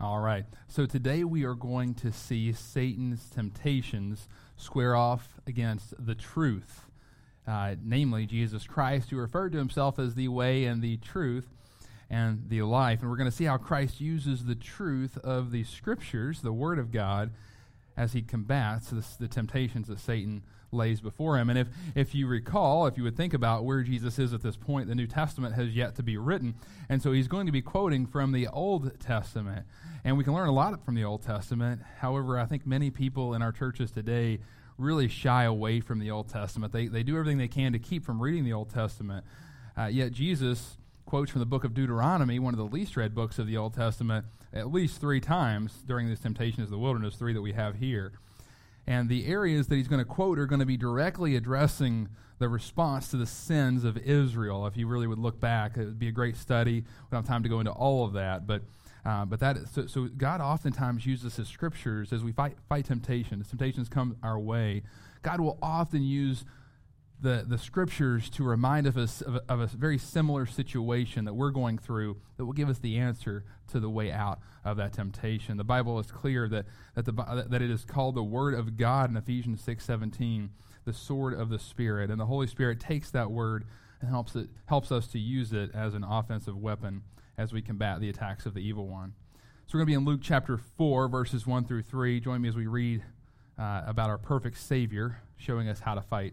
All right. So today we are going to see Satan's temptations square off against the truth, uh, namely Jesus Christ, who referred to himself as the way and the truth and the life. And we're going to see how Christ uses the truth of the scriptures, the Word of God, as he combats this, the temptations that Satan lays before him. And if, if you recall, if you would think about where Jesus is at this point, the New Testament has yet to be written. And so he's going to be quoting from the Old Testament. And we can learn a lot from the Old Testament. However, I think many people in our churches today really shy away from the Old Testament. They, they do everything they can to keep from reading the Old Testament. Uh, yet Jesus quotes from the book of Deuteronomy, one of the least read books of the Old Testament, at least three times during this temptation of the wilderness, three that we have here. And the areas that he's going to quote are going to be directly addressing the response to the sins of Israel. If you really would look back, it would be a great study. We don't have time to go into all of that, but uh, but that so, so, God oftentimes uses His scriptures as we fight fight temptation. As temptations come our way, God will often use the, the scriptures to remind us of a, of a very similar situation that we're going through that will give us the answer to the way out of that temptation. The Bible is clear that, that, the, that it is called the Word of God in Ephesians 6 17, the sword of the Spirit. And the Holy Spirit takes that word and helps, it, helps us to use it as an offensive weapon as we combat the attacks of the evil one. So we're going to be in Luke chapter 4, verses 1 through 3. Join me as we read uh, about our perfect Savior showing us how to fight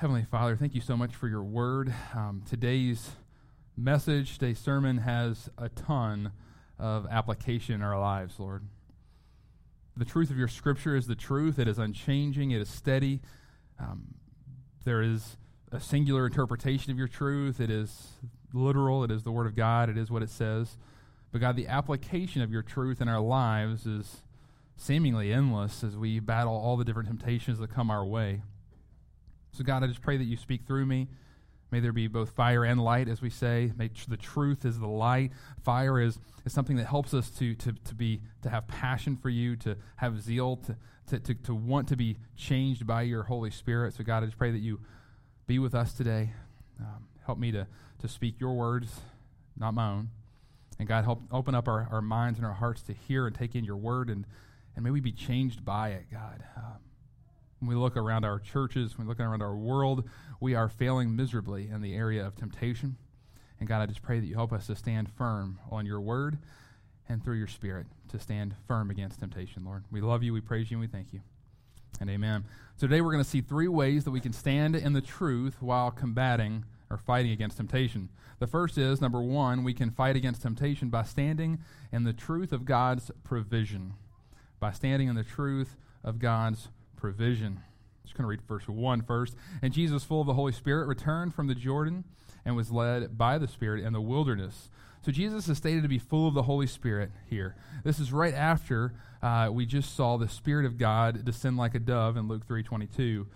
Heavenly Father, thank you so much for your word. Um, today's message, today's sermon has a ton of application in our lives, Lord. The truth of your scripture is the truth. It is unchanging, it is steady. Um, there is a singular interpretation of your truth. It is literal, it is the word of God, it is what it says. But God, the application of your truth in our lives is seemingly endless as we battle all the different temptations that come our way. So, God, I just pray that you speak through me. May there be both fire and light, as we say. May the truth is the light. Fire is, is something that helps us to, to, to, be, to have passion for you, to have zeal, to, to, to, to want to be changed by your Holy Spirit. So, God, I just pray that you be with us today. Um, help me to, to speak your words, not my own. And, God, help open up our, our minds and our hearts to hear and take in your word, and, and may we be changed by it, God. Um, when we look around our churches, when we look around our world, we are failing miserably in the area of temptation. And God, I just pray that you help us to stand firm on your word and through your spirit to stand firm against temptation, Lord. We love you, we praise you, and we thank you. And amen. So today we're going to see three ways that we can stand in the truth while combating or fighting against temptation. The first is number one, we can fight against temptation by standing in the truth of God's provision. By standing in the truth of God's provision. I'm just going to read verse 1 first. And Jesus, full of the Holy Spirit, returned from the Jordan and was led by the Spirit in the wilderness. So Jesus is stated to be full of the Holy Spirit here. This is right after uh, we just saw the Spirit of God descend like a dove in Luke 3.22.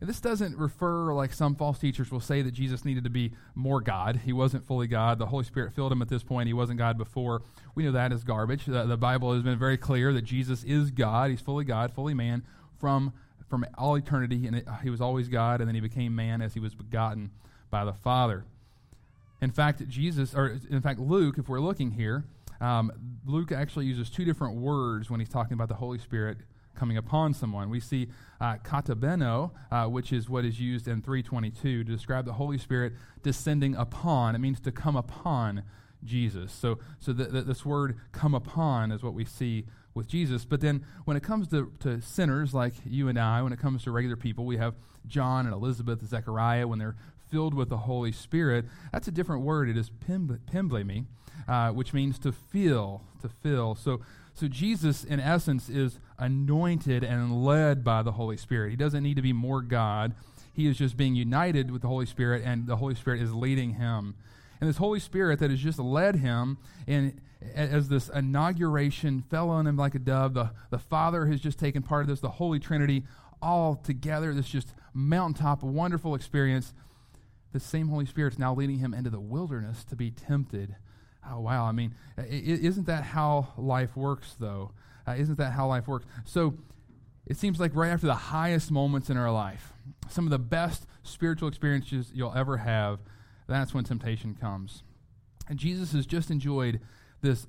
And this doesn't refer like some false teachers will say that Jesus needed to be more God. He wasn't fully God. The Holy Spirit filled him at this point. He wasn't God before. We know that is garbage. The, the Bible has been very clear that Jesus is God. He's fully God, fully man, from, from all eternity, and it, he was always God, and then he became man as he was begotten by the Father. In fact, Jesus, or in fact, Luke, if we're looking here, um, Luke actually uses two different words when he's talking about the Holy Spirit coming upon someone. We see uh, katabeno, uh, which is what is used in 322 to describe the Holy Spirit descending upon. It means to come upon Jesus. So, so the, this word come upon is what we see with Jesus. But then when it comes to, to sinners like you and I, when it comes to regular people, we have John and Elizabeth and Zechariah when they're filled with the Holy Spirit. That's a different word. It is pimblemi, uh, which means to feel, to fill. So, so Jesus, in essence, is anointed and led by the Holy Spirit. He doesn't need to be more God. He is just being united with the Holy Spirit, and the Holy Spirit is leading him. And this Holy Spirit that has just led him in as this inauguration fell on him like a dove. The, the Father has just taken part of this, the Holy Trinity all together, this just mountaintop, wonderful experience. The same Holy Spirit is now leading him into the wilderness to be tempted. Oh, wow. I mean, isn't that how life works, though? Uh, isn't that how life works? So it seems like right after the highest moments in our life, some of the best spiritual experiences you'll ever have, that's when temptation comes. And Jesus has just enjoyed this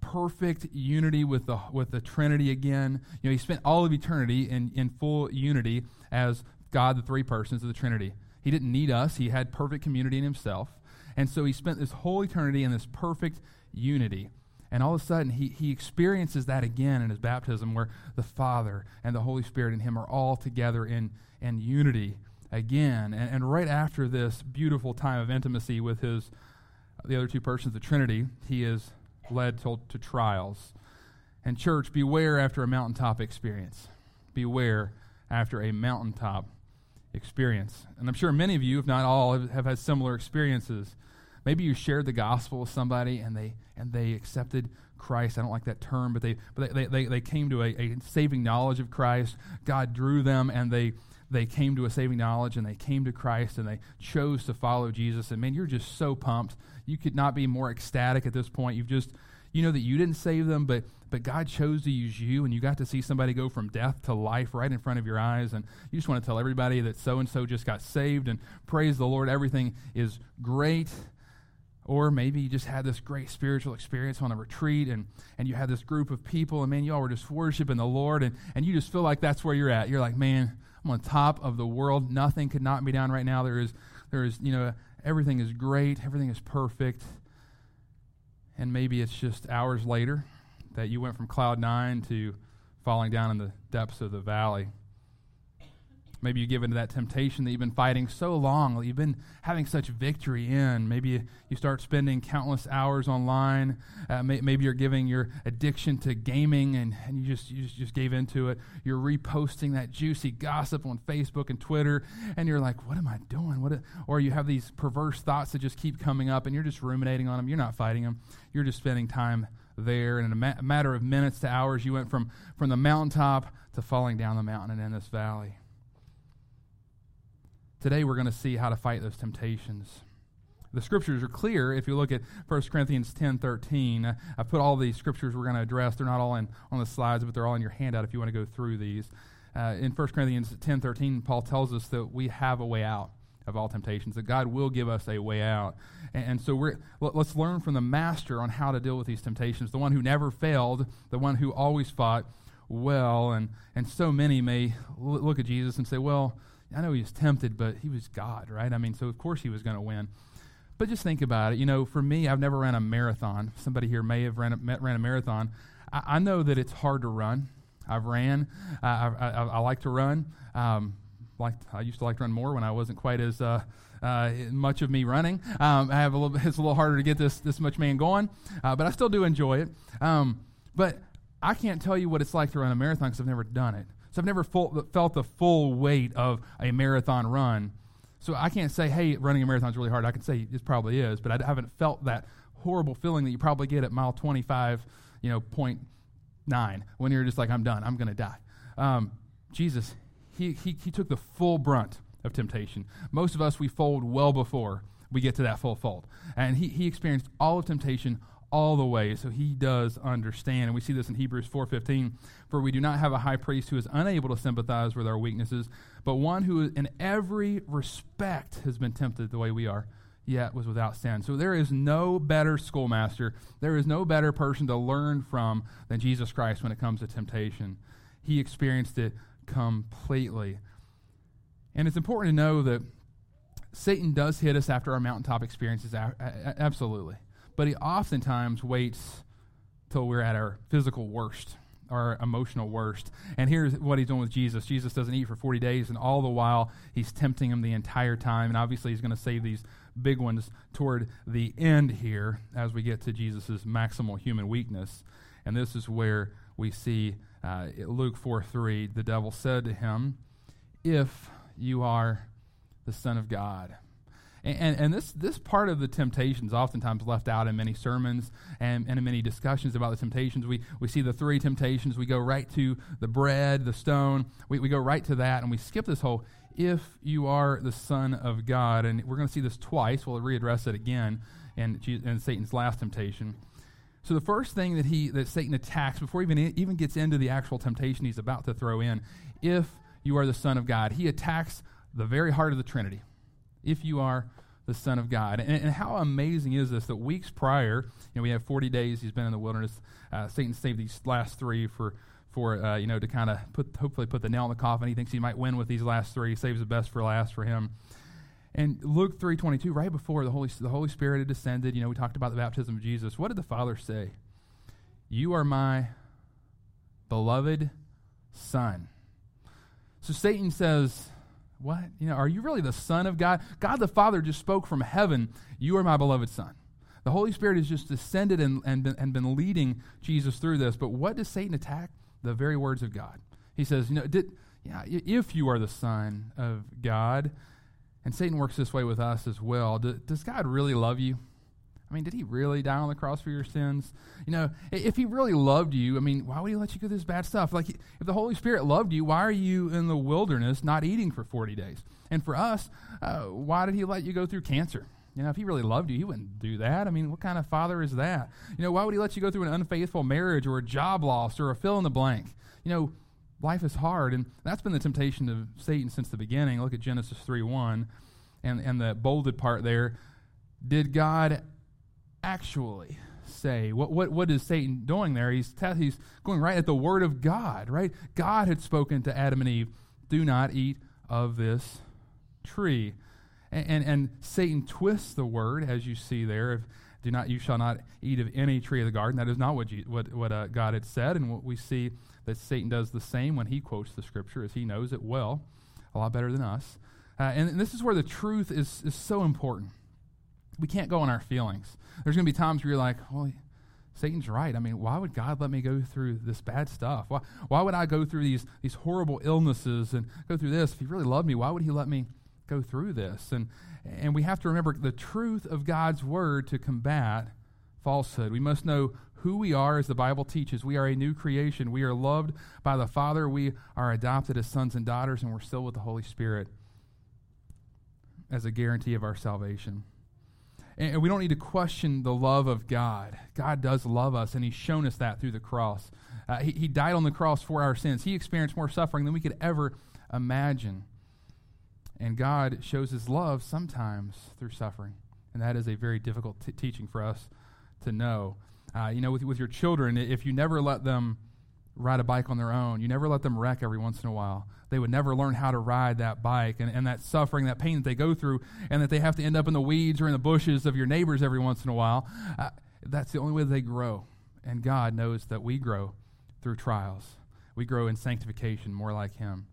perfect unity with the with the Trinity again. You know, he spent all of eternity in, in full unity as God, the three persons of the Trinity. He didn't need us, he had perfect community in himself. And so he spent this whole eternity in this perfect unity. And all of a sudden, he, he experiences that again in his baptism, where the Father and the Holy Spirit and him are all together in, in unity again. And, and right after this beautiful time of intimacy with his the other two persons, the Trinity, he is led to, to trials. And, church, beware after a mountaintop experience. Beware after a mountaintop experience. And I'm sure many of you, if not all, have, have had similar experiences. Maybe you shared the gospel with somebody and they and they accepted Christ. I don't like that term, but they but they, they, they came to a, a saving knowledge of Christ. God drew them and they they came to a saving knowledge and they came to Christ and they chose to follow Jesus. And man, you're just so pumped. You could not be more ecstatic at this point. You've just you know that you didn't save them, but but God chose to use you, and you got to see somebody go from death to life right in front of your eyes, and you just want to tell everybody that so and so just got saved, and praise the Lord, everything is great. Or maybe you just had this great spiritual experience on a retreat and, and you had this group of people and man, you all were just worshiping the Lord and, and you just feel like that's where you're at. You're like, man, I'm on top of the world. Nothing could knock me down right now. There is, there is, you know, everything is great. Everything is perfect. And maybe it's just hours later that you went from cloud nine to falling down in the depths of the valley. Maybe you give into that temptation that you've been fighting so long, that you've been having such victory in. Maybe you, start spending countless hours online. Uh, may, maybe you're giving your addiction to gaming and, and you, just, you just, just gave into it. You're reposting that juicy gossip on Facebook and Twitter, and you're like, what am I doing? What? or you have these perverse thoughts that just keep coming up, and you're just ruminating on them. You're not fighting them, you're just spending time there. And in a, ma- matter of minutes to hours, you went from, from the mountaintop to falling down the mountain and in this valley. Today we're going to see how to fight those temptations. The scriptures are clear if you look at 1 Corinthians 10 13. I put all these scriptures we're going to address. They're not all in, on the slides, but they're all in your handout if you want to go through these. Uh, in 1 Corinthians 10 13, Paul tells us that we have a way out of all temptations, that God will give us a way out. And, and so we're, let's learn from the master on how to deal with these temptations, the one who never failed, the one who always fought well. And, and so many may look at Jesus and say, well, I know he was tempted, but he was God, right? I mean, so of course he was going to win. But just think about it. You know, for me, I've never ran a marathon. Somebody here may have ran a, ran a marathon. I, I know that it's hard to run. I've ran. I, I, I, like to run. Um, like I used to like to run more when I wasn't quite as uh, uh, much of me running. Um, I have a little. It's a little harder to get this this much man going, uh, but I still do enjoy it. Um, but I can't tell you what it's like to run a marathon because I've never done it. So I've never full, felt the full weight of a marathon run. So I can't say, hey, running a marathon is really hard. I can say it probably is, but I haven't felt that horrible feeling that you probably get at mile 25, you know, point nine, when you're just like, I'm done, I'm going to die. Um, Jesus, he, he, he took the full brunt of temptation. Most of us, we fold well before we get to that full fold. And he, he experienced all of temptation all the way so he does understand and we see this in hebrews 4.15 for we do not have a high priest who is unable to sympathize with our weaknesses but one who in every respect has been tempted the way we are yet was without sin. So there is no better schoolmaster, there is no better person to learn from than Jesus Christ when it comes to temptation. He experienced it completely. And it's important to know that Satan does hit us after our mountaintop experiences, absolutely. But he oftentimes waits till we're at our physical worst our emotional worst. And here's what he's doing with Jesus. Jesus doesn't eat for 40 days, and all the while, he's tempting him the entire time. And obviously, he's going to save these big ones toward the end here as we get to Jesus' maximal human weakness. And this is where we see uh, Luke 4 3, the devil said to him, If you are the Son of God, and, and, this, this part of the temptations oftentimes left out in many sermons and, and in many discussions about the temptations. We, we see the three temptations. We go right to the bread, the stone. We, we go right to that, and we skip this whole if you are the Son of God. And we're going to see this twice. We'll readdress it again in, in Satan's last temptation. So the first thing that he that Satan attacks before even even gets into the actual temptation he's about to throw in, if you are the Son of God, he attacks the very heart of the Trinity if you are the Son of God. And, and, how amazing is this that weeks prior, you know, we have 40 days he's been in the wilderness. Uh, Satan saved these last three for, for uh, you know, to kind of put, hopefully put the nail in the coffin. He thinks he might win with these last three. He saves the best for last for him. And Luke 3.22, right before the Holy, the Holy Spirit had descended, you know, we talked about the baptism of Jesus. What did the Father say? You are my beloved Son. So Satan says, what? You know, are you really the Son of God? God the Father just spoke from heaven, You are my beloved Son. The Holy Spirit has just descended and, and, been, and been leading Jesus through this. But what does Satan attack? The very words of God. He says, you know, did, yeah, if you are the Son of God, and Satan works this way with us as well, do, does God really love you? I mean, did he really die on the cross for your sins? You know, if he really loved you, I mean, why would he let you go through this bad stuff? Like, if the Holy Spirit loved you, why are you in the wilderness not eating for 40 days? And for us, uh, why did he let you go through cancer? You know, if he really loved you, he wouldn't do that. I mean, what kind of father is that? You know, why would he let you go through an unfaithful marriage or a job loss or a fill in the blank? You know, life is hard, and that's been the temptation of Satan since the beginning. Look at Genesis 3 1 and, and the bolded part there. Did God actually say? What, what, what is Satan doing there? He's, he's going right at the word of God, right? God had spoken to Adam and Eve, do not eat of this tree. And, and, and Satan twists the word, as you see there, of do not, you shall not eat of any tree of the garden. That is not what, you, what, what uh, God had said. And what we see that Satan does the same when he quotes the scripture, as he knows it well, a lot better than us. Uh, and, and this is where the truth is, is so important we can't go on our feelings. There's going to be times where you're like, well, Satan's right. I mean, why would God let me go through this bad stuff? Why, why would I go through these, these horrible illnesses and go through this? If he really loved me, why would he let me go through this? And, and we have to remember the truth of God's word to combat falsehood. We must know who we are as the Bible teaches. We are a new creation. We are loved by the Father. We are adopted as sons and daughters, and we're still with the Holy Spirit as a guarantee of our salvation. And we don't need to question the love of God. God does love us, and He's shown us that through the cross. Uh, he, he died on the cross for our sins. He experienced more suffering than we could ever imagine. And God shows His love sometimes through suffering. And that is a very difficult t- teaching for us to know. Uh, you know, with, with your children, if you never let them ride a bike on their own, you never let them wreck every once in a while, they would never learn how to ride that bike and, and that suffering, that pain that they go through, and that they have to end up in the weeds or in the bushes of your neighbors every once in a while. Uh, that's the only way they grow. And God knows that we grow through trials. We grow in sanctification, more like Him.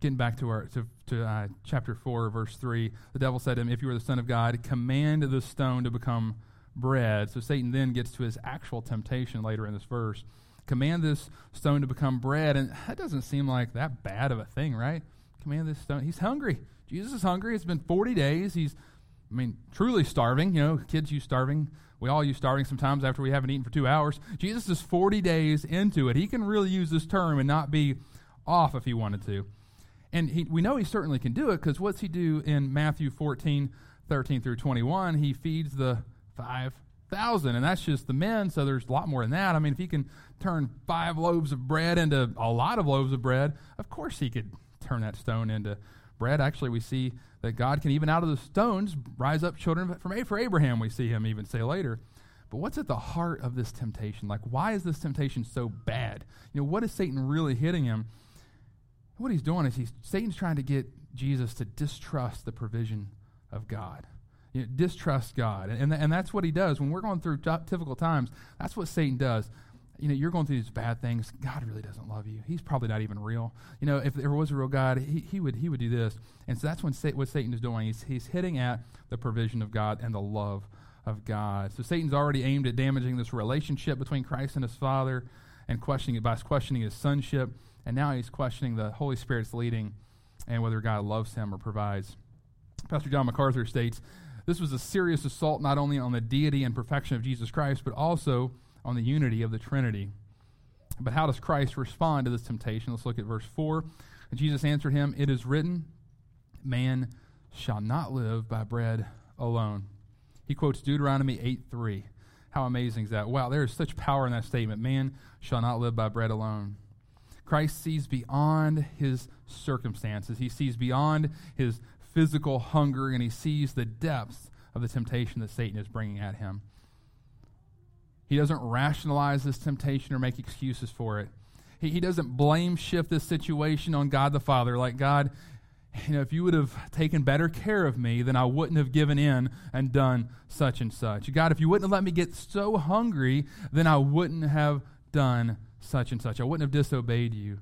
Getting back to our to, to uh, chapter four, verse three, the devil said to him, "If you are the Son of God, command the stone to become bread." So Satan then gets to his actual temptation later in this verse command this stone to become bread. And that doesn't seem like that bad of a thing, right? Command this stone. He's hungry. Jesus is hungry. It's been 40 days. He's, I mean, truly starving. You know, kids use starving. We all use starving sometimes after we haven't eaten for two hours. Jesus is 40 days into it. He can really use this term and not be off if he wanted to. And he, we know he certainly can do it because what's he do in Matthew 14, 13 through 21? He feeds the five thousand, and that's just the men. So there's a lot more than that. I mean, if he can turn five loaves of bread into a lot of loaves of bread, of course he could turn that stone into bread. Actually, we see that God can even out of the stones rise up children from for Abraham. We see him even say later. But what's at the heart of this temptation? Like, why is this temptation so bad? You know, what is Satan really hitting him? What he's doing is he's Satan's trying to get Jesus to distrust the provision of God. You know, distrust God. And, and, that's what he does. When we're going through t- difficult times, that's what Satan does. You know, you're going through these bad things. God really doesn't love you. He's probably not even real. You know, if there was a real God, he, he would he would do this. And so that's when Sa- what Satan is doing. He's, he's hitting at the provision of God and the love of God. So Satan's already aimed at damaging this relationship between Christ and his Father and questioning it by questioning his sonship. And now he's questioning the Holy Spirit's leading and whether God loves him or provides. Pastor John MacArthur states this was a serious assault not only on the deity and perfection of Jesus Christ, but also on the unity of the Trinity. But how does Christ respond to this temptation? Let's look at verse 4. And Jesus answered him, It is written, Man shall not live by bread alone. He quotes Deuteronomy 8 3. How amazing is that? Wow, there is such power in that statement. Man shall not live by bread alone. Christ sees beyond his circumstances, he sees beyond his physical hunger, and he sees the depths of the temptation that Satan is bringing at him. He doesn't rationalize this temptation or make excuses for it. He, he doesn't blame shift this situation on God the Father, like, God, you know, if you would have taken better care of me, then I wouldn't have given in and done such and such. God, if you wouldn't have let me get so hungry, then I wouldn't have done such and such. I wouldn't have disobeyed you.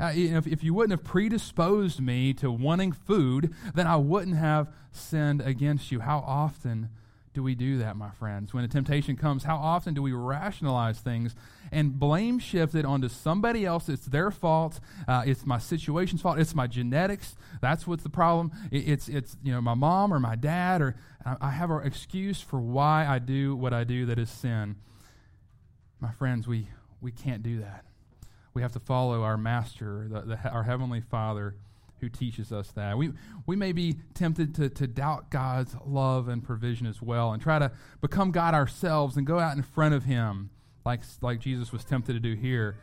Uh, if, if you wouldn't have predisposed me to wanting food, then I wouldn't have sinned against you. How often do we do that, my friends? When a temptation comes, how often do we rationalize things and blame shift it onto somebody else? It's their fault. Uh, it's my situation's fault. It's my genetics. That's what's the problem. It, it's it's you know my mom or my dad or I, I have an excuse for why I do what I do that is sin. My friends, we we can't do that. We have to follow our master, the, the, our heavenly Father who teaches us that. We, we may be tempted to, to doubt God's love and provision as well and try to become God ourselves and go out in front of Him like, like Jesus was tempted to do here.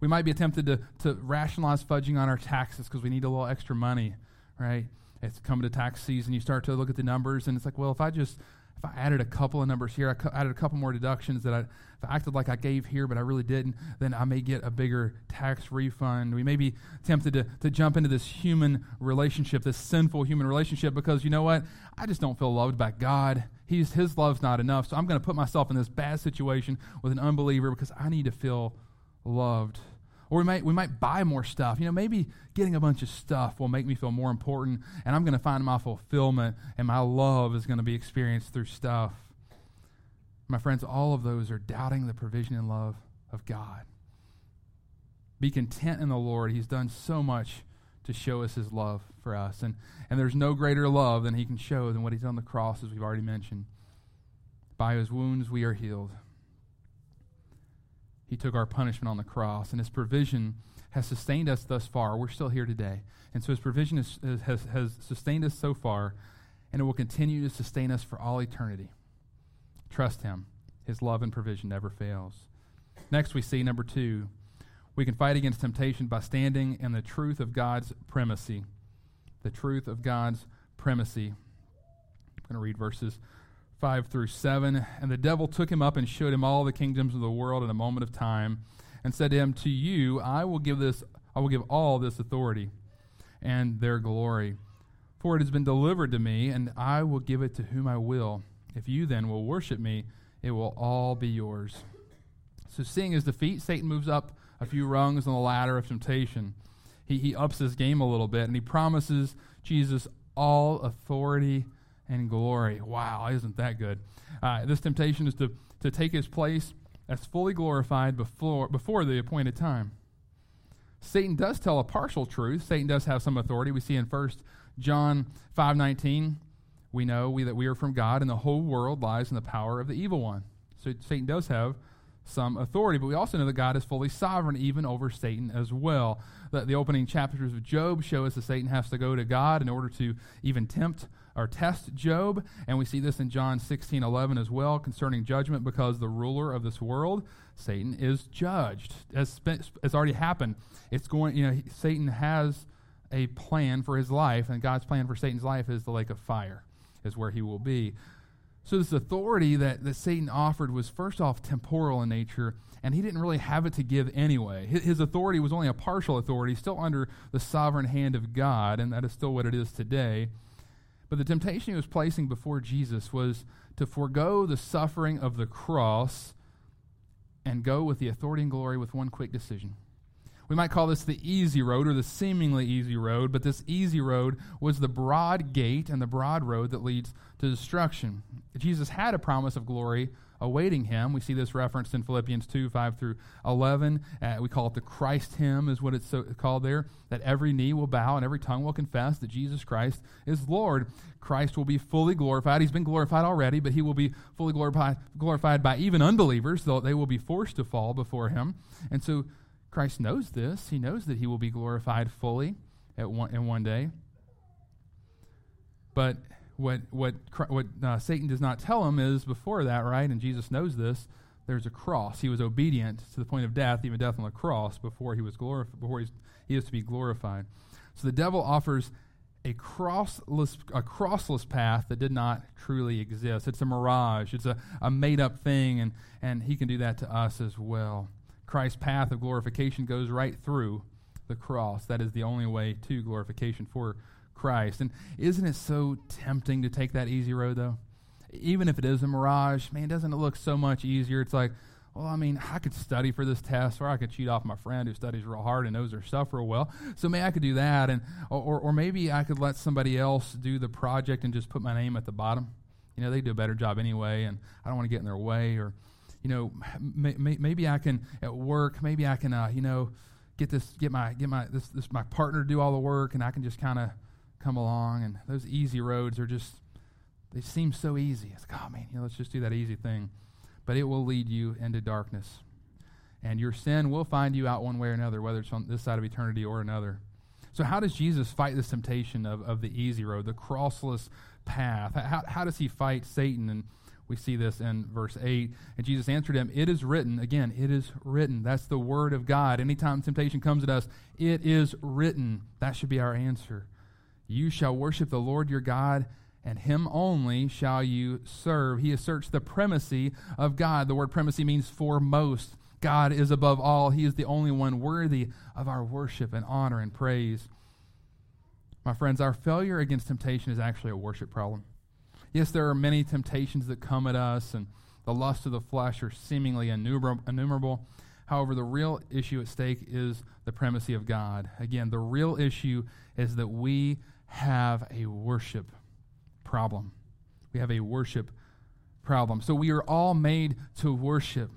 We might be tempted to, to rationalize fudging on our taxes because we need a little extra money, right? It's coming to tax season. You start to look at the numbers, and it's like, well, if I just if I added a couple of numbers here, I added a couple more deductions that I, I acted like I gave here, but I really didn't, then I may get a bigger tax refund. We may be tempted to, to jump into this human relationship, this sinful human relationship, because you know what? I just don't feel loved by God. He's, his love's not enough. So I'm going to put myself in this bad situation with an unbeliever because I need to feel loved or we might, we might buy more stuff. You know, maybe getting a bunch of stuff will make me feel more important, and I'm going to find my fulfillment, and my love is going to be experienced through stuff. My friends, all of those are doubting the provision and love of God. Be content in the Lord. He's done so much to show us his love for us. And, and there's no greater love than he can show than what he's done on the cross, as we've already mentioned. By his wounds we are healed. He took our punishment on the cross, and His provision has sustained us thus far. We're still here today. And so His provision is, has, has sustained us so far, and it will continue to sustain us for all eternity. Trust Him. His love and provision never fails. Next, we see number two, we can fight against temptation by standing in the truth of God's primacy. The truth of God's primacy. I'm going to read verses 5 through 7. And the devil took him up and showed him all the kingdoms of the world in a moment of time, and said to him, To you I will give this I will give all this authority and their glory. For it has been delivered to me, and I will give it to whom I will. If you then will worship me, it will all be yours. So, seeing his defeat, Satan moves up a few rungs on the ladder of temptation. He, he ups his game a little bit, and he promises Jesus all authority and glory. Wow, isn't that good? Uh, this temptation is to, to take his place as fully glorified before, before the appointed time. Satan does tell a partial truth. Satan does have some authority. We see in 1 John 5.19, we know we, that we are from God and the whole world lies in the power of the evil one. So Satan does have some authority, but we also know that God is fully sovereign even over Satan as well. The, the opening chapters of Job show us that Satan has to go to God in order to even tempt or test Job. And we see this in John 16 11 as well concerning judgment because the ruler of this world, Satan, is judged. As has already happened. It's going, you know, Satan has a plan for his life, and God's plan for Satan's life is the lake of fire, is where he will be. So, this authority that, that Satan offered was first off temporal in nature, and he didn't really have it to give anyway. His, his authority was only a partial authority, still under the sovereign hand of God, and that is still what it is today. But the temptation he was placing before Jesus was to forego the suffering of the cross and go with the authority and glory with one quick decision. We might call this the easy road or the seemingly easy road, but this easy road was the broad gate and the broad road that leads to destruction. Jesus had a promise of glory awaiting him. We see this referenced in Philippians 2 5 through 11. Uh, we call it the Christ hymn, is what it's so called there. That every knee will bow and every tongue will confess that Jesus Christ is Lord. Christ will be fully glorified. He's been glorified already, but he will be fully glorified, glorified by even unbelievers, though they will be forced to fall before him. And so Christ knows this. He knows that he will be glorified fully at one, in one day. But what what what uh, Satan does not tell him is before that, right? And Jesus knows this. There's a cross. He was obedient to the point of death, even death on the cross, before he was glorified. Before he's, he is to be glorified. So the devil offers a crossless a crossless path that did not truly exist. It's a mirage. It's a, a made up thing, and and he can do that to us as well. Christ's path of glorification goes right through the cross. That is the only way to glorification for Christ. And isn't it so tempting to take that easy road, though? Even if it is a mirage, man, doesn't it look so much easier? It's like, well, I mean, I could study for this test, or I could cheat off my friend who studies real hard and knows their stuff real well. So maybe I could do that, and or, or maybe I could let somebody else do the project and just put my name at the bottom. You know, they do a better job anyway, and I don't want to get in their way. Or, you know, may, may, maybe I can at work, maybe I can, uh, you know, get this, get my, get my this, this my partner to do all the work, and I can just kind of come along, and those easy roads are just, they seem so easy. It's like, oh man, you know, let's just do that easy thing. But it will lead you into darkness. And your sin will find you out one way or another, whether it's on this side of eternity or another. So, how does Jesus fight this temptation of, of the easy road, the crossless path? How, how does he fight Satan? And we see this in verse 8. And Jesus answered him, It is written. Again, it is written. That's the word of God. Anytime temptation comes at us, it is written. That should be our answer. You shall worship the Lord your God, and him only shall you serve. He asserts the primacy of God. The word primacy means foremost. God is above all. He is the only one worthy of our worship and honor and praise. My friends, our failure against temptation is actually a worship problem. Yes, there are many temptations that come at us, and the lust of the flesh are seemingly innumerable. However, the real issue at stake is the primacy of God. Again, the real issue is that we have a worship problem. We have a worship problem. So we are all made to worship.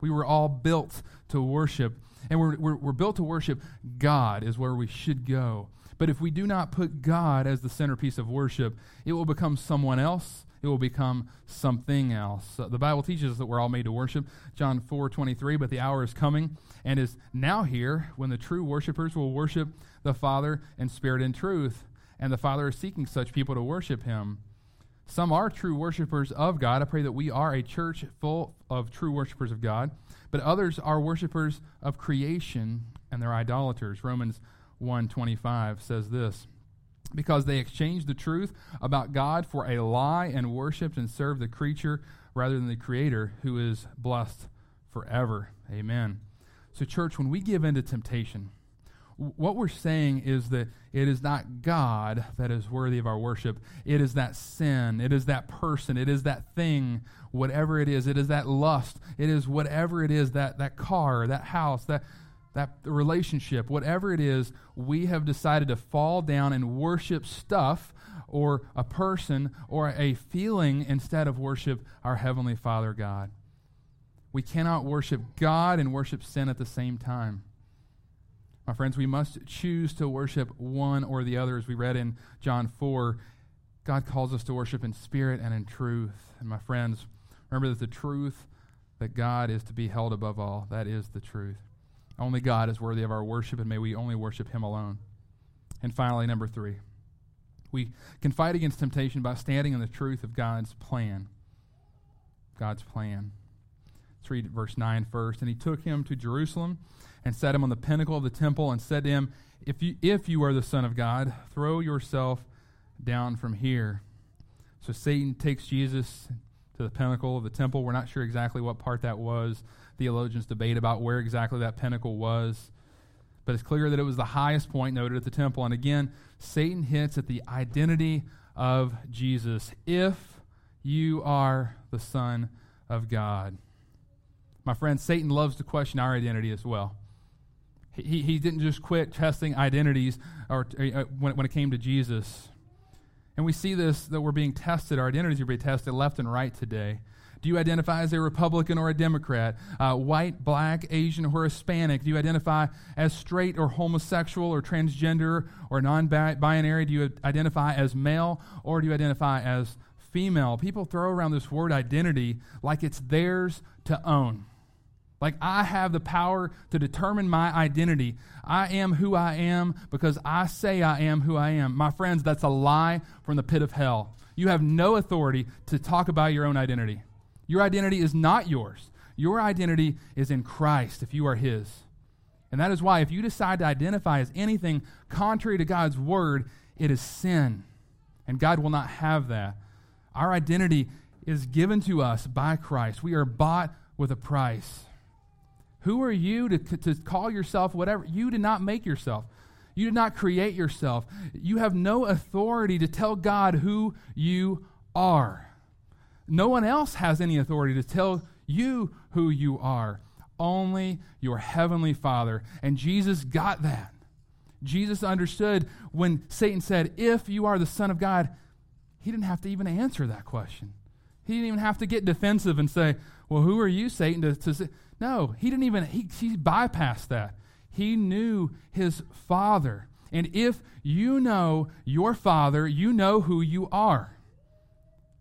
We were all built to worship. And we're, we're, we're, built to worship God, is where we should go. But if we do not put God as the centerpiece of worship, it will become someone else. It will become something else. Uh, the Bible teaches that we're all made to worship. John 4 23, but the hour is coming and is now here when the true worshipers will worship the Father in spirit and truth and the Father is seeking such people to worship him. Some are true worshipers of God. I pray that we are a church full of true worshipers of God, but others are worshipers of creation and they're idolaters. Romans 1:25 says this, because they exchanged the truth about God for a lie and worshiped and served the creature rather than the creator who is blessed forever. Amen. So church, when we give in to temptation, what we're saying is that it is not God that is worthy of our worship. It is that sin. It is that person. It is that thing, whatever it is. It is that lust. It is whatever it is, that, that car, that house, that, that relationship, whatever it is, we have decided to fall down and worship stuff or a person or a feeling instead of worship our Heavenly Father God. We cannot worship God and worship sin at the same time. My friends, we must choose to worship one or the other, as we read in John 4. God calls us to worship in spirit and in truth. And my friends, remember that the truth that God is to be held above all, that is the truth. Only God is worthy of our worship, and may we only worship Him alone. And finally, number three, we can fight against temptation by standing in the truth of God's plan. God's plan. Let's read verse 9 first. And he took him to Jerusalem and set him on the pinnacle of the temple and said to him, If you, if you are the Son of God, throw yourself down from here. So Satan takes Jesus to the pinnacle of the temple. We're not sure exactly what part that was. Theologians debate about where exactly that pinnacle was. But it's clear that it was the highest point noted at the temple. And again, Satan hits at the identity of Jesus. If you are the Son of God. My friend, Satan loves to question our identity as well. He, he didn't just quit testing identities or, uh, when, when it came to Jesus. And we see this that we're being tested, our identities are being tested left and right today. Do you identify as a Republican or a Democrat? Uh, white, black, Asian, or Hispanic? Do you identify as straight or homosexual or transgender or non binary? Do you identify as male or do you identify as female? People throw around this word identity like it's theirs to own. Like I have the power to determine my identity. I am who I am because I say I am who I am. My friends, that's a lie from the pit of hell. You have no authority to talk about your own identity. Your identity is not yours. Your identity is in Christ if you are His. And that is why, if you decide to identify as anything contrary to God's word, it is sin. And God will not have that. Our identity is given to us by Christ. We are bought with a price. Who are you to, to call yourself whatever? You did not make yourself. You did not create yourself. You have no authority to tell God who you are. No one else has any authority to tell you who you are. Only your heavenly Father. And Jesus got that. Jesus understood when Satan said, If you are the Son of God, he didn't have to even answer that question. He didn't even have to get defensive and say, Well, who are you, Satan? To, to say, no, he didn't even, he, he bypassed that. He knew his Father. And if you know your Father, you know who you are.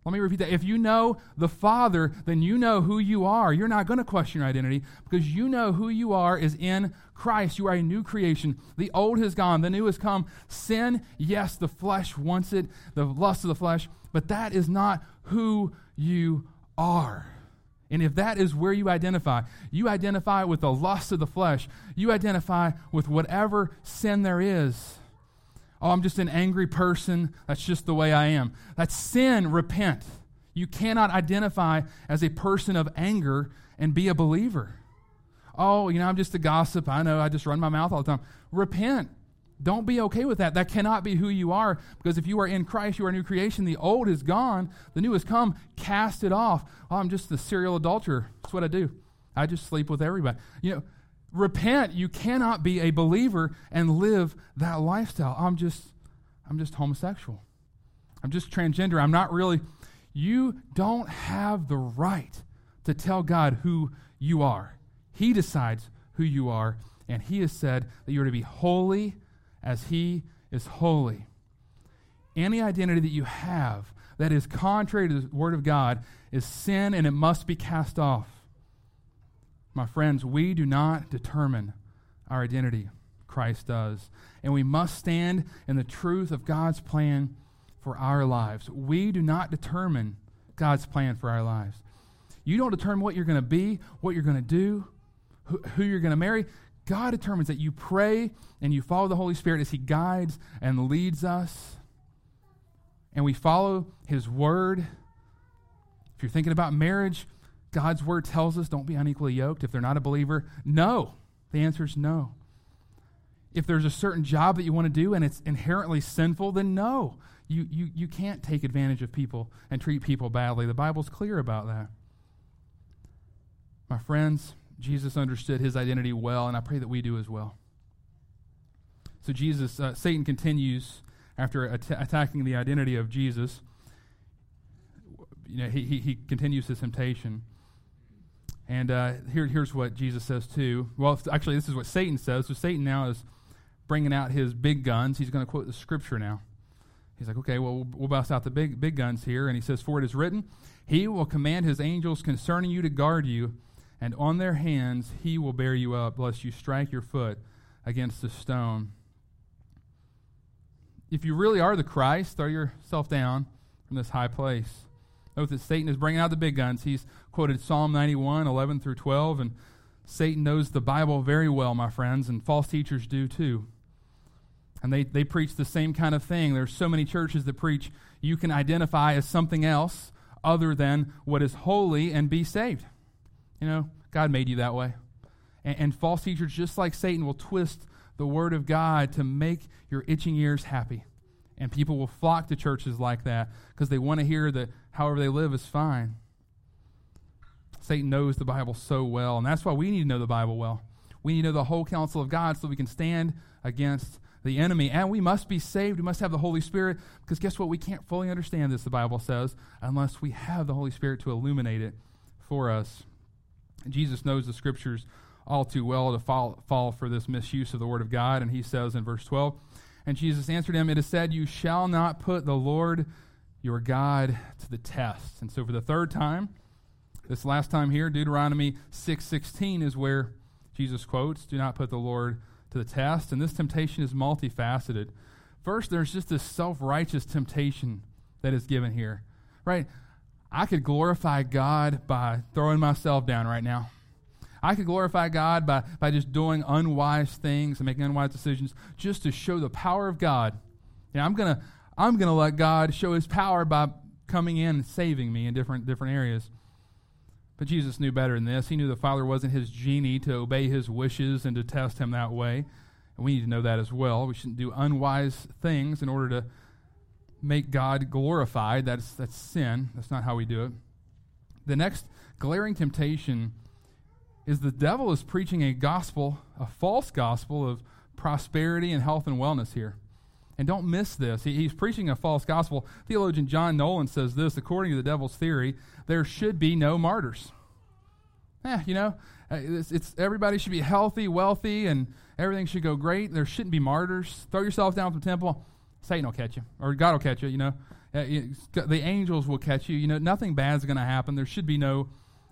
Let me repeat that. If you know the Father, then you know who you are. You're not going to question your identity because you know who you are is in Christ. You are a new creation. The old has gone, the new has come. Sin, yes, the flesh wants it, the lust of the flesh, but that is not who you are. And if that is where you identify, you identify with the lust of the flesh, you identify with whatever sin there is Oh, I'm just an angry person. That's just the way I am. That's sin. Repent. You cannot identify as a person of anger and be a believer. Oh, you know, I'm just a gossip. I know I just run my mouth all the time. Repent. Don't be okay with that. That cannot be who you are because if you are in Christ, you are a new creation. The old is gone, the new has come. Cast it off. Oh, I'm just the serial adulterer. That's what I do. I just sleep with everybody. You know, repent. You cannot be a believer and live that lifestyle. I'm just I'm just homosexual. I'm just transgender. I'm not really you don't have the right to tell God who you are. He decides who you are, and he has said that you're to be holy as he is holy. Any identity that you have that is contrary to the word of God is sin and it must be cast off. My friends, we do not determine our identity. Christ does. And we must stand in the truth of God's plan for our lives. We do not determine God's plan for our lives. You don't determine what you're going to be, what you're going to do, who, who you're going to marry. God determines that you pray and you follow the Holy Spirit as He guides and leads us. And we follow His word. If you're thinking about marriage, God's word tells us don't be unequally yoked. If they're not a believer, no. The answer is no. If there's a certain job that you want to do and it's inherently sinful, then no. You, you, you can't take advantage of people and treat people badly. The Bible's clear about that. My friends, Jesus understood his identity well, and I pray that we do as well. So, Jesus, uh, Satan continues after at- attacking the identity of Jesus. You know, he, he, he continues his temptation. And uh, here, here's what Jesus says too. Well, actually, this is what Satan says. So Satan now is bringing out his big guns. He's going to quote the scripture now. He's like, okay, well, we'll bust out the big, big guns here. And he says, For it is written, He will command His angels concerning you to guard you, and on their hands He will bear you up, lest you strike your foot against a stone. If you really are the Christ, throw yourself down from this high place. Note that Satan is bringing out the big guns. He's quoted Psalm 91, 11 through 12, and Satan knows the Bible very well, my friends, and false teachers do too. And they, they preach the same kind of thing. There's so many churches that preach you can identify as something else other than what is holy and be saved. You know, God made you that way. And, and false teachers, just like Satan, will twist the Word of God to make your itching ears happy. And people will flock to churches like that because they want to hear that however they live is fine. Satan knows the Bible so well, and that's why we need to know the Bible well. We need to know the whole counsel of God so we can stand against the enemy. And we must be saved. We must have the Holy Spirit because guess what? We can't fully understand this, the Bible says, unless we have the Holy Spirit to illuminate it for us. Jesus knows the scriptures all too well to fall, fall for this misuse of the Word of God. And he says in verse 12, And Jesus answered him, It is said, You shall not put the Lord your God to the test. And so for the third time, this last time here, Deuteronomy 6.16 is where Jesus quotes, Do not put the Lord to the test. And this temptation is multifaceted. First, there's just this self righteous temptation that is given here, right? I could glorify God by throwing myself down right now. I could glorify God by, by just doing unwise things and making unwise decisions just to show the power of God. Know, I'm going to I'm gonna let God show his power by coming in and saving me in different, different areas. But Jesus knew better than this. He knew the Father wasn't his genie to obey his wishes and to test him that way. And we need to know that as well. We shouldn't do unwise things in order to make God glorified. That's, that's sin. That's not how we do it. The next glaring temptation is the devil is preaching a gospel, a false gospel of prosperity and health and wellness here. And don't miss this. He, he's preaching a false gospel. Theologian John Nolland says this according to the devil's theory, there should be no martyrs. Eh, you know, uh, it's, it's, everybody should be healthy, wealthy, and everything should go great. There shouldn't be martyrs. Throw yourself down from the temple. Satan will catch you, or God will catch you, you know. Uh, the angels will catch you. You know, nothing bad's going to happen. There should be no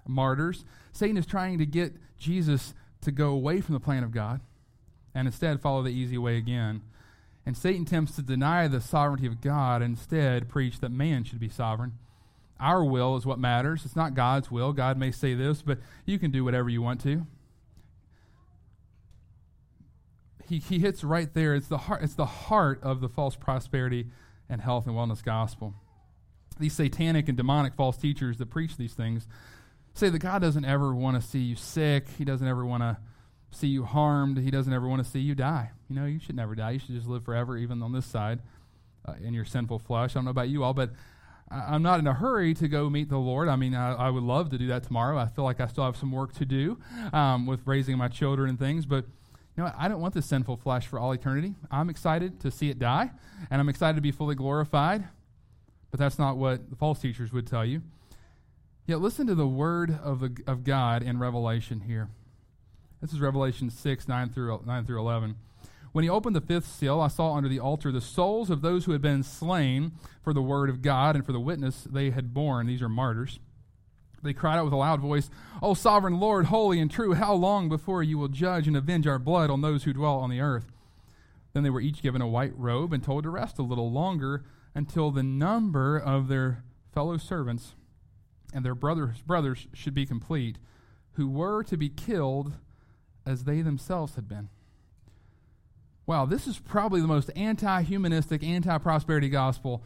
martyrs. Satan is trying to get Jesus to go away from the plan of God and instead follow the easy way again. And Satan attempts to deny the sovereignty of God and instead preach that man should be sovereign. Our will is what matters. It's not God's will. God may say this, but you can do whatever you want to. He, he hits right there. It's the, heart, it's the heart of the false prosperity and health and wellness gospel. These satanic and demonic false teachers that preach these things say that God doesn't ever want to see you sick. He doesn't ever want to see you harmed. He doesn't ever want to see you die. You know, you should never die. You should just live forever, even on this side uh, in your sinful flesh. I don't know about you all, but I, am not in a hurry to go meet the Lord. I mean, I, I, would love to do that tomorrow. I feel like I still have some work to do um, with raising my children and things, but you know, I don't want this sinful flesh for all eternity. I'm excited to see it die, and I'm excited to be fully glorified, but that's not what the false teachers would tell you. Yet listen to the word of, the, of God in Revelation here. This is Revelation 6, 9 through, 9 through 11. When he opened the fifth seal, I saw under the altar the souls of those who had been slain for the word of God and for the witness they had borne. These are martyrs. They cried out with a loud voice, O sovereign Lord, holy and true, how long before you will judge and avenge our blood on those who dwell on the earth? Then they were each given a white robe and told to rest a little longer until the number of their fellow servants and their brothers, brothers should be complete, who were to be killed as they themselves had been. Wow, this is probably the most anti humanistic, anti prosperity gospel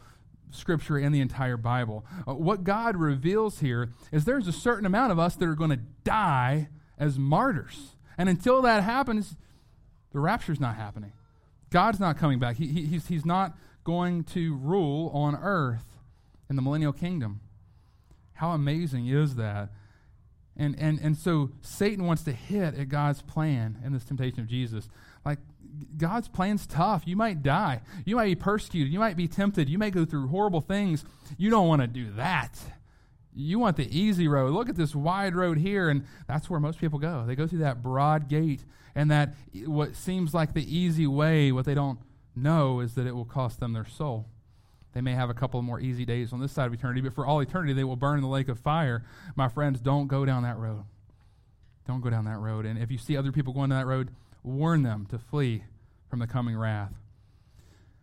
scripture in the entire Bible. Uh, what God reveals here is there's a certain amount of us that are going to die as martyrs. And until that happens, the rapture's not happening. God's not coming back. He, he, he's, he's not going to rule on earth in the millennial kingdom. How amazing is that? And, and, and so Satan wants to hit at God's plan in this temptation of Jesus. Like, God's plan's tough. You might die. You might be persecuted. You might be tempted. You may go through horrible things. You don't want to do that. You want the easy road. Look at this wide road here, and that's where most people go. They go through that broad gate, and that what seems like the easy way, what they don't know is that it will cost them their soul. They may have a couple more easy days on this side of eternity, but for all eternity, they will burn in the lake of fire. My friends, don't go down that road. Don't go down that road. And if you see other people going down that road, warn them to flee from the coming wrath.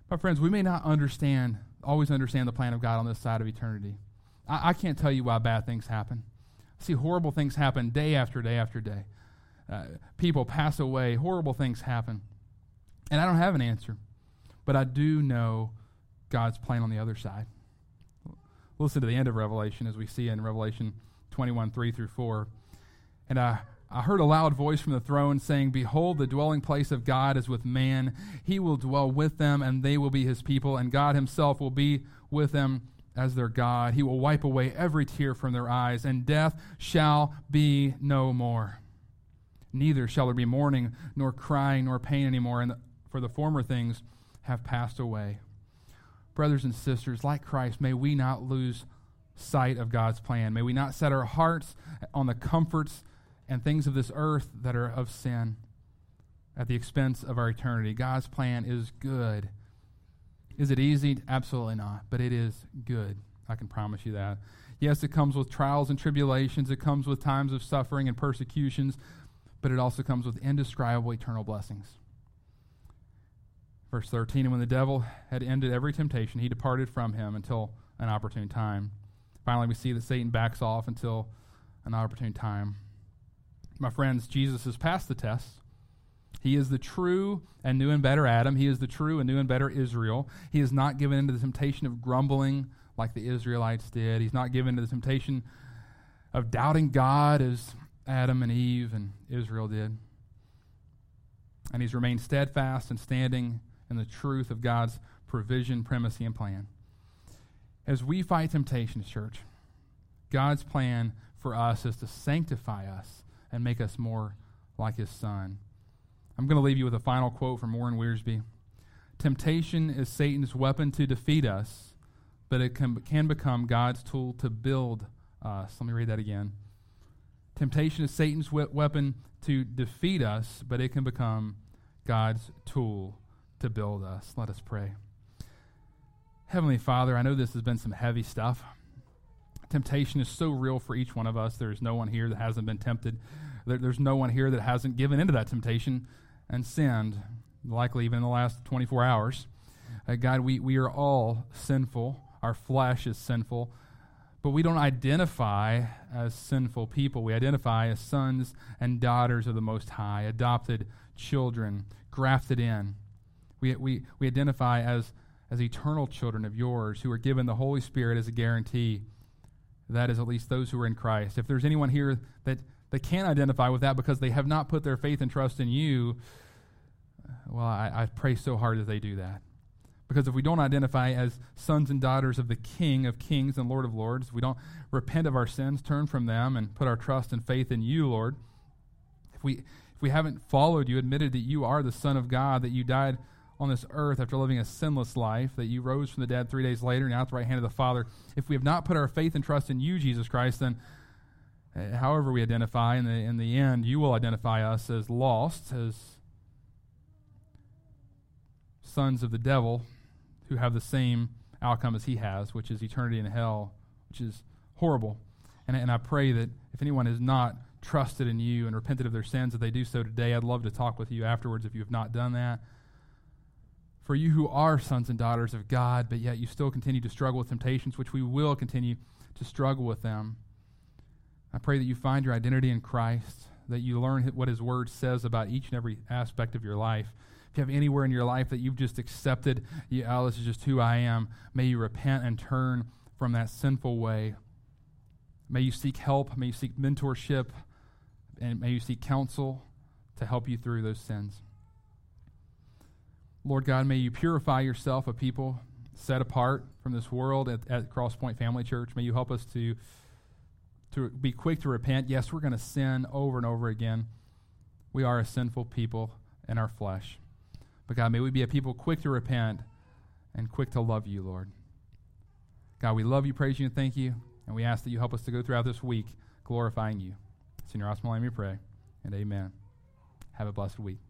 My friends, we may not understand, always understand the plan of God on this side of eternity. I, I can't tell you why bad things happen. I see horrible things happen day after day after day. Uh, people pass away, horrible things happen. And I don't have an answer, but I do know God's plan on the other side. Listen to the end of Revelation as we see in Revelation 21 3 through 4. And I, I heard a loud voice from the throne saying, Behold, the dwelling place of God is with man. He will dwell with them, and they will be his people, and God himself will be with them as their God. He will wipe away every tear from their eyes, and death shall be no more. Neither shall there be mourning, nor crying, nor pain anymore, and for the former things have passed away. Brothers and sisters, like Christ, may we not lose sight of God's plan. May we not set our hearts on the comforts and things of this earth that are of sin at the expense of our eternity. God's plan is good. Is it easy? Absolutely not. But it is good. I can promise you that. Yes, it comes with trials and tribulations, it comes with times of suffering and persecutions, but it also comes with indescribable eternal blessings. Verse 13 And when the devil had ended every temptation, he departed from him until an opportune time. Finally, we see that Satan backs off until an opportune time. My friends, Jesus has passed the test. He is the true and new and better Adam. He is the true and new and better Israel. He is not given into the temptation of grumbling like the Israelites did. He's not given to the temptation of doubting God as Adam and Eve and Israel did. And he's remained steadfast and standing in the truth of God's provision, primacy, and plan. As we fight temptations, church, God's plan for us is to sanctify us and make us more like his son. I'm going to leave you with a final quote from Warren Wiersbe. Temptation is Satan's weapon to defeat us, but it can, can become God's tool to build us. Let me read that again. Temptation is Satan's we- weapon to defeat us, but it can become God's tool to build us. Let us pray. Heavenly Father, I know this has been some heavy stuff. Temptation is so real for each one of us. There's no one here that hasn't been tempted. There, there's no one here that hasn't given into that temptation and sinned, likely even in the last 24 hours. Uh, God, we, we are all sinful. Our flesh is sinful. But we don't identify as sinful people. We identify as sons and daughters of the Most High, adopted children, grafted in. We, we, we identify as, as eternal children of yours who are given the Holy Spirit as a guarantee. That is at least those who are in Christ. If there's anyone here that, that can't identify with that because they have not put their faith and trust in you, well, I, I pray so hard that they do that. Because if we don't identify as sons and daughters of the King of kings and Lord of lords, we don't repent of our sins, turn from them, and put our trust and faith in you, Lord, if we, if we haven't followed you, admitted that you are the Son of God, that you died on this earth after living a sinless life, that you rose from the dead three days later, now at the right hand of the Father. If we have not put our faith and trust in you, Jesus Christ, then uh, however we identify, in the, in the end, you will identify us as lost, as sons of the devil who have the same outcome as he has, which is eternity in hell, which is horrible. And, and I pray that if anyone has not trusted in you and repented of their sins, that they do so today. I'd love to talk with you afterwards if you have not done that for you who are sons and daughters of God, but yet you still continue to struggle with temptations, which we will continue to struggle with them. I pray that you find your identity in Christ, that you learn what His Word says about each and every aspect of your life. If you have anywhere in your life that you've just accepted, you, oh, this is just who I am, may you repent and turn from that sinful way. May you seek help, may you seek mentorship, and may you seek counsel to help you through those sins. Lord God, may you purify yourself a people set apart from this world at, at Crosspoint Family Church. May you help us to, to be quick to repent. Yes, we're going to sin over and over again. We are a sinful people in our flesh. But God, may we be a people quick to repent and quick to love you, Lord. God, we love you, praise you, and thank you. And we ask that you help us to go throughout this week glorifying you. It's in your awesome name we pray. And amen. Have a blessed week.